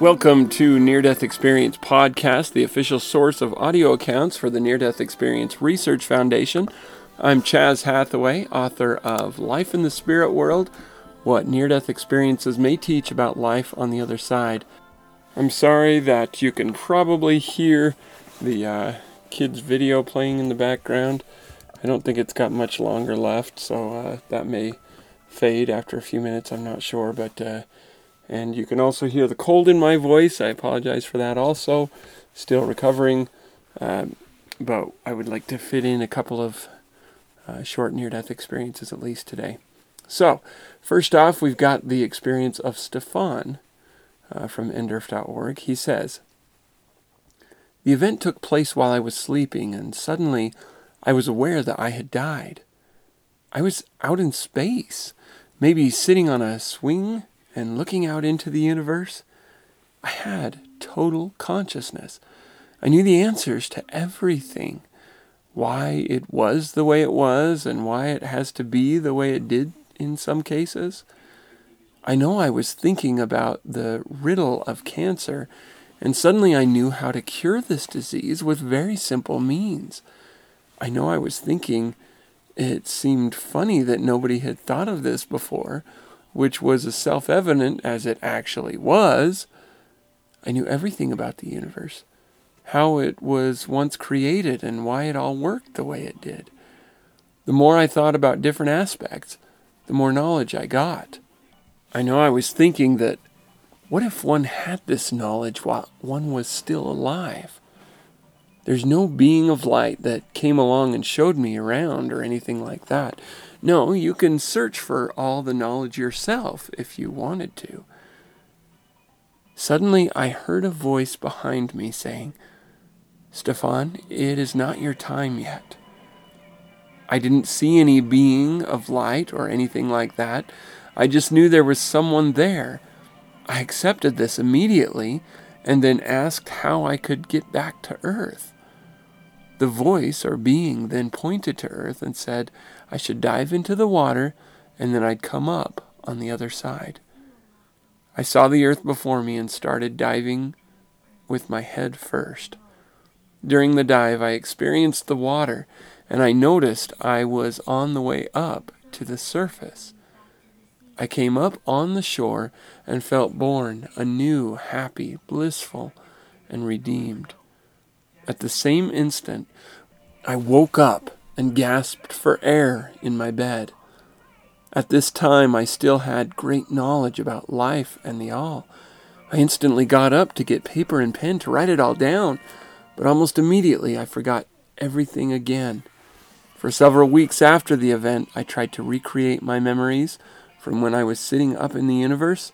Welcome to Near Death Experience Podcast, the official source of audio accounts for the Near Death Experience Research Foundation. I'm Chaz Hathaway, author of Life in the Spirit World What Near Death Experiences May Teach About Life on the Other Side. I'm sorry that you can probably hear the uh, kids' video playing in the background. I don't think it's got much longer left, so uh, that may fade after a few minutes. I'm not sure, but uh, and you can also hear the cold in my voice. I apologize for that also. Still recovering. Um, but I would like to fit in a couple of uh, short near death experiences at least today. So, first off, we've got the experience of Stefan uh, from nderf.org. He says, The event took place while I was sleeping, and suddenly I was aware that I had died. I was out in space, maybe sitting on a swing and looking out into the universe, I had total consciousness. I knew the answers to everything why it was the way it was and why it has to be the way it did in some cases. I know I was thinking about the riddle of cancer, and suddenly I knew how to cure this disease with very simple means. I know I was thinking it seemed funny that nobody had thought of this before, which was as self evident as it actually was, I knew everything about the universe, how it was once created, and why it all worked the way it did. The more I thought about different aspects, the more knowledge I got. I know I was thinking that what if one had this knowledge while one was still alive? There's no being of light that came along and showed me around or anything like that. No, you can search for all the knowledge yourself if you wanted to. Suddenly, I heard a voice behind me saying, Stefan, it is not your time yet. I didn't see any being of light or anything like that. I just knew there was someone there. I accepted this immediately and then asked how I could get back to Earth. The voice or being then pointed to earth and said I should dive into the water and then I'd come up on the other side. I saw the earth before me and started diving with my head first. During the dive, I experienced the water and I noticed I was on the way up to the surface. I came up on the shore and felt born anew, happy, blissful, and redeemed. At the same instant, I woke up and gasped for air in my bed. At this time, I still had great knowledge about life and the all. I instantly got up to get paper and pen to write it all down, but almost immediately I forgot everything again. For several weeks after the event, I tried to recreate my memories from when I was sitting up in the universe,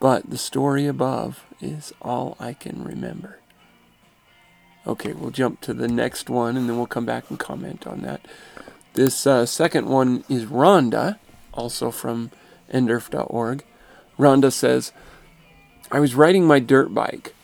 but the story above is all I can remember. Okay, we'll jump to the next one and then we'll come back and comment on that. This uh, second one is Rhonda, also from nderf.org. Rhonda says, I was riding my dirt bike.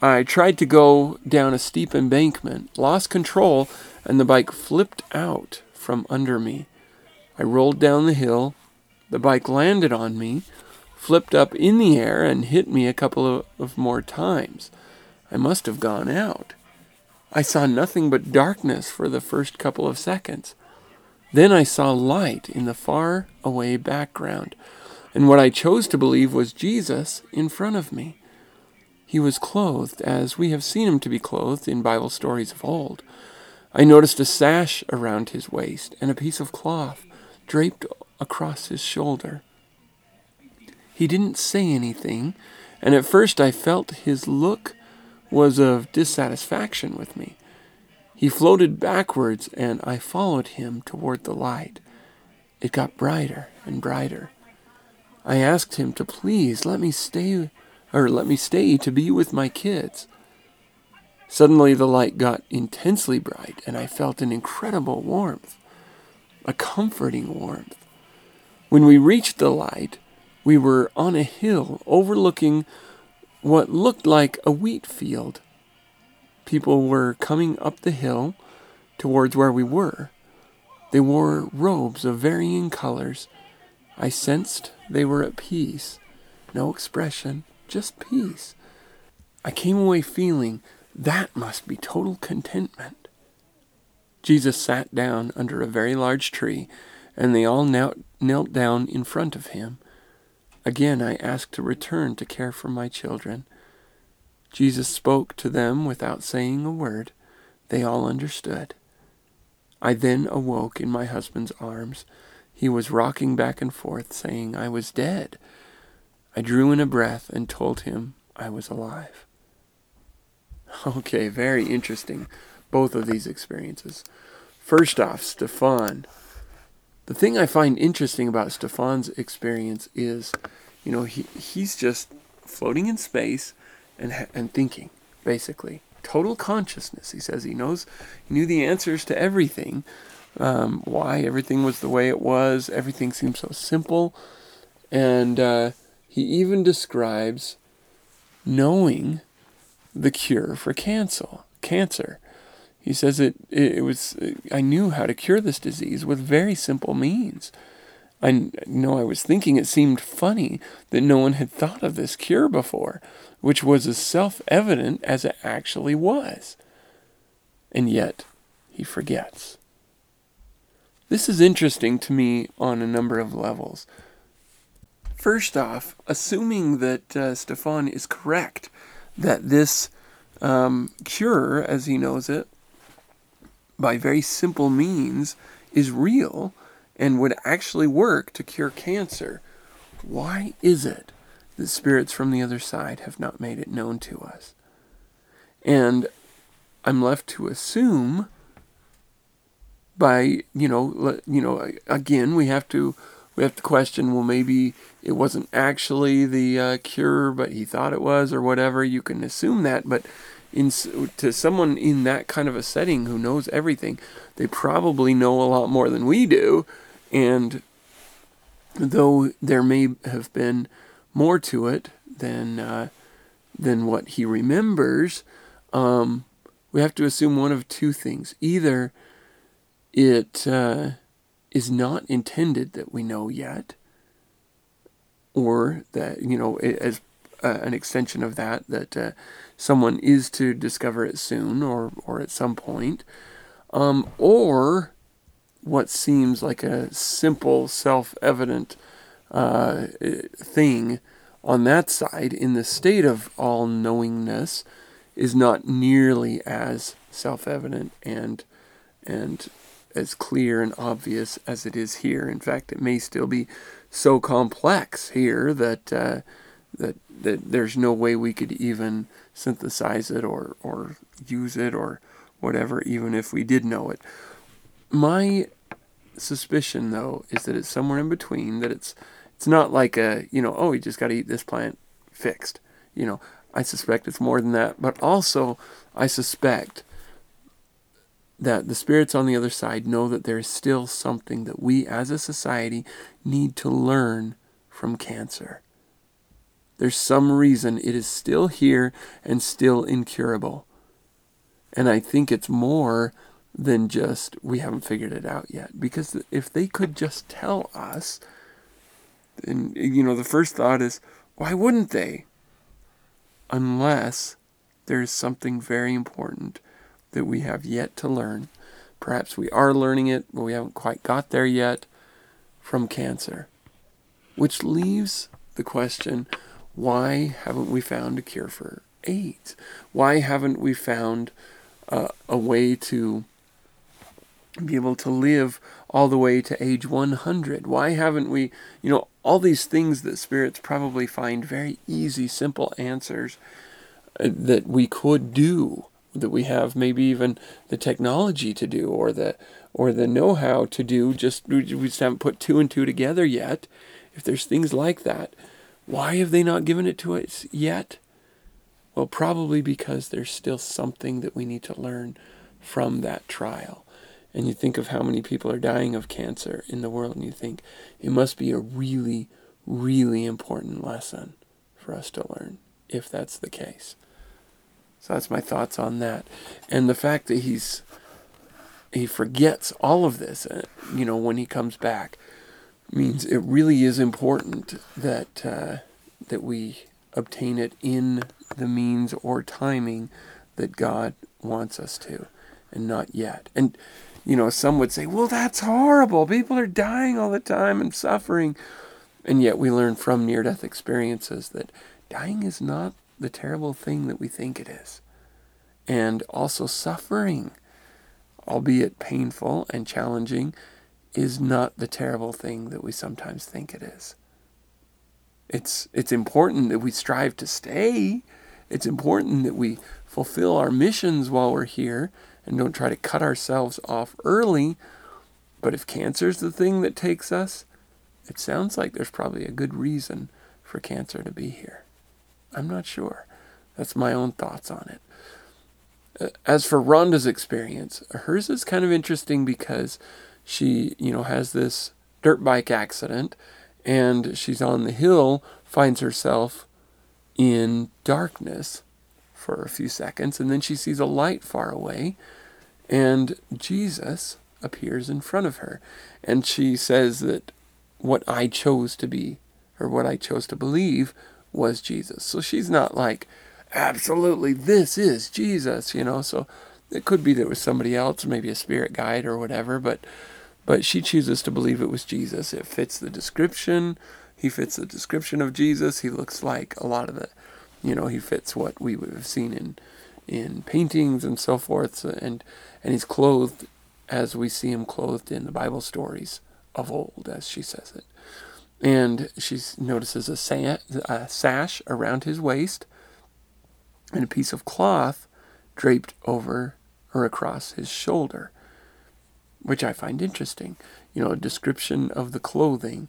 I tried to go down a steep embankment, lost control, and the bike flipped out from under me. I rolled down the hill. The bike landed on me, flipped up in the air, and hit me a couple of, of more times. I must have gone out. I saw nothing but darkness for the first couple of seconds. Then I saw light in the far away background, and what I chose to believe was Jesus in front of me. He was clothed as we have seen him to be clothed in Bible stories of old. I noticed a sash around his waist and a piece of cloth draped across his shoulder. He didn't say anything, and at first I felt his look was of dissatisfaction with me. He floated backwards, and I followed him toward the light. It got brighter and brighter. I asked him to please let me stay, or let me stay to be with my kids. Suddenly, the light got intensely bright, and I felt an incredible warmth, a comforting warmth. When we reached the light, we were on a hill overlooking what looked like a wheat field. People were coming up the hill towards where we were. They wore robes of varying colors. I sensed they were at peace. No expression, just peace. I came away feeling that must be total contentment. Jesus sat down under a very large tree, and they all knelt, down in front of him. Again, I asked to return to care for my children. Jesus spoke to them without saying a word. They all understood. I then awoke in my husband's arms. He was rocking back and forth, saying I was dead. I drew in a breath and told him I was alive. Okay, very interesting, both of these experiences. First off, Stefan. The thing I find interesting about Stefan's experience is, you know, he, he's just floating in space and, and thinking, basically. Total consciousness. He says he knows, he knew the answers to everything, um, why everything was the way it was. Everything seemed so simple. And uh, he even describes knowing the cure for cancer. Cancer. He says it, it, was, I knew how to cure this disease with very simple means. I know I was thinking it seemed funny that no one had thought of this cure before, which was as self evident as it actually was. And yet, he forgets. This is interesting to me on a number of levels. First off, assuming that uh, Stefan is correct, that this um, cure, as he knows it, by very simple means, is real and would actually work to cure cancer, why is it that spirits from the other side have not made it known to us? And I'm left to assume by you know you know again we have to we have to question well maybe it wasn't actually the uh, cure but he thought it was or whatever you can assume that but in to someone in that kind of a setting who knows everything they probably know a lot more than we do. And though there may have been more to it than uh, than what he remembers um, we have to assume one of two things. Either it uh, is not intended that we know yet, or that, you know, as uh, an extension of that, that uh, someone is to discover it soon or, or at some point, um, or what seems like a simple, self evident uh, thing on that side in the state of all knowingness is not nearly as self evident and and as clear and obvious as it is here. In fact, it may still be so complex here that uh, that that there's no way we could even synthesize it or or use it or whatever, even if we did know it. My suspicion, though, is that it's somewhere in between. That it's it's not like a you know oh you just got to eat this plant fixed. You know I suspect it's more than that, but also I suspect that the spirits on the other side know that there is still something that we as a society need to learn from cancer. There's some reason it is still here and still incurable. And I think it's more than just we haven't figured it out yet. Because if they could just tell us, then, you know, the first thought is, why wouldn't they? Unless there's something very important that we have yet to learn. Perhaps we are learning it, but we haven't quite got there yet from cancer. Which leaves the question why haven't we found a cure for AIDS? Why haven't we found uh, a way to be able to live all the way to age 100? Why haven't we, you know, all these things that spirits probably find very easy, simple answers uh, that we could do that we have maybe even the technology to do or the or the know-how to do just we just haven't put two and two together yet if there's things like that why have they not given it to us yet? Well probably because there's still something that we need to learn from that trial. And you think of how many people are dying of cancer in the world and you think it must be a really really important lesson for us to learn if that's the case. So that's my thoughts on that. And the fact that he's he forgets all of this, uh, you know, when he comes back, means it really is important that uh, that we obtain it in the means or timing that God wants us to, and not yet. And, you know, some would say, well, that's horrible. People are dying all the time and suffering. And yet we learn from near death experiences that dying is not the terrible thing that we think it is. And also suffering, albeit painful and challenging, is not the terrible thing that we sometimes think it is. It's, it's important that we strive to stay. It's important that we fulfill our missions while we're here and don't try to cut ourselves off early. But if cancer is the thing that takes us, it sounds like there's probably a good reason for cancer to be here. I'm not sure. That's my own thoughts on it. Uh, as for Rhonda's experience, hers is kind of interesting because she, you know, has this dirt bike accident and she's on the hill, finds herself in darkness for a few seconds, and then she sees a light far away, and Jesus appears in front of her. And she says that what I chose to be, or what I chose to believe, was Jesus. So she's not like, absolutely, this is Jesus, you know. So it could be that was somebody else, maybe a spirit guide or whatever, but but she chooses to believe it was Jesus. It fits the description. He fits the description of Jesus. He looks like a lot of the, you know, he fits what we would have seen in in paintings and so forth. And and he's clothed as we see him clothed in the Bible stories of old, as she says it. And she notices a, sa- a sash around his waist and a piece of cloth draped over or across his shoulder, which I find interesting. You know, a description of the clothing.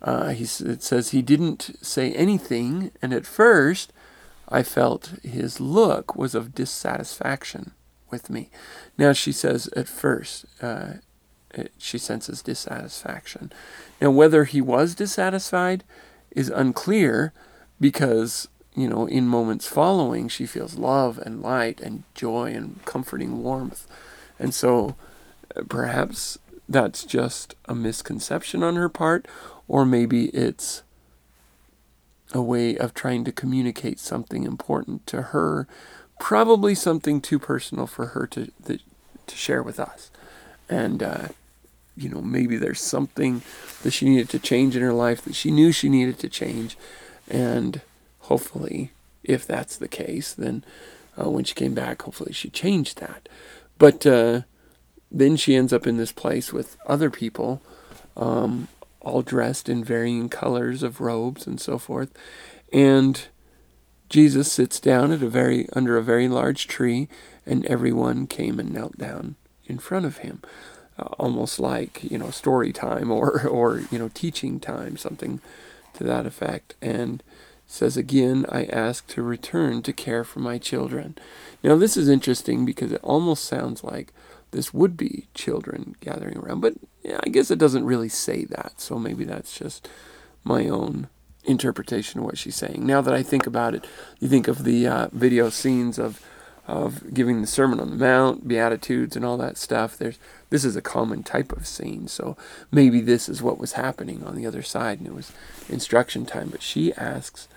Uh, he, it says he didn't say anything, and at first I felt his look was of dissatisfaction with me. Now she says at first, uh, it, she senses dissatisfaction. Now, whether he was dissatisfied is unclear because, you know, in moments following, she feels love and light and joy and comforting warmth. And so perhaps that's just a misconception on her part, or maybe it's a way of trying to communicate something important to her, probably something too personal for her to, to, to share with us. And, uh, you know, maybe there's something that she needed to change in her life that she knew she needed to change. And hopefully, if that's the case, then uh, when she came back, hopefully she changed that. But uh, then she ends up in this place with other people, um, all dressed in varying colors of robes and so forth. And Jesus sits down at a very under a very large tree, and everyone came and knelt down in front of him uh, almost like you know story time or or you know teaching time, something to that effect. And says again, I ask to return to care for my children. Now this is interesting because it almost sounds like this would be children gathering around, but yeah, I guess it doesn't really say that. So maybe that's just my own interpretation of what she's saying. Now that I think about it, you think of the uh, video scenes of of giving the Sermon on the Mount, Beatitudes, and all that stuff. There's this is a common type of scene, so maybe this is what was happening on the other side, and it was instruction time. But she asks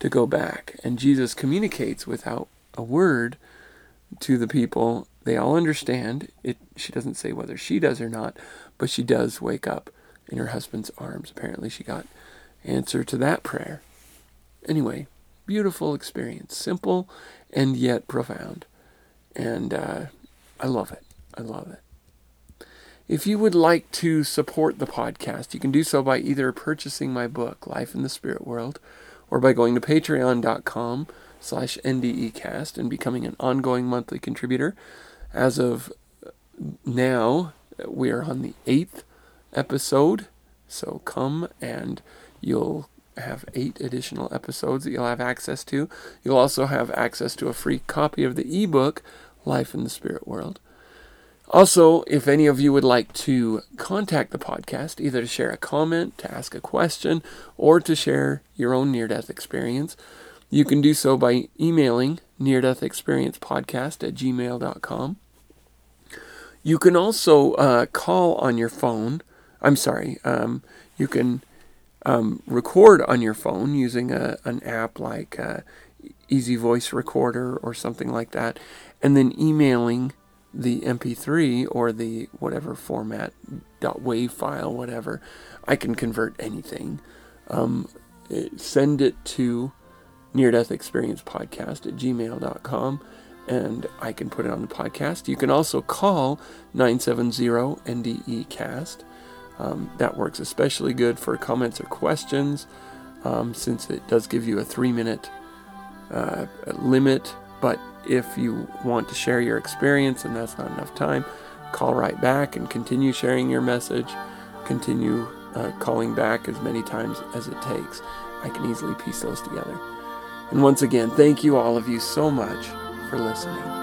to go back, and Jesus communicates without a word to the people. They all understand. It. She doesn't say whether she does or not, but she does wake up in her husband's arms. Apparently, she got answer to that prayer. Anyway, beautiful experience, simple and yet profound. And uh, I love it. I love it. If you would like to support the podcast, you can do so by either purchasing my book, Life in the Spirit World, or by going to patreon.com slash ndecast and becoming an ongoing monthly contributor. As of now, we are on the eighth episode, so come and you'll have eight additional episodes that you'll have access to. You'll also have access to a free copy of the ebook, Life in the Spirit World. Also, if any of you would like to contact the podcast, either to share a comment, to ask a question, or to share your own near death experience, you can do so by emailing near death experience podcast at gmail.com. You can also uh, call on your phone. I'm sorry, um, you can um, record on your phone using a, an app like uh, easy voice recorder or something like that, and then emailing the MP3 or the whatever format, .wav file, whatever. I can convert anything. Um, send it to near death experience podcast at gmail.com and I can put it on the podcast. You can also call 970 NDE cast. Um, that works especially good for comments or questions um, since it does give you a three minute uh, limit. But if you want to share your experience and that's not enough time, call right back and continue sharing your message. Continue uh, calling back as many times as it takes. I can easily piece those together. And once again, thank you all of you so much for listening.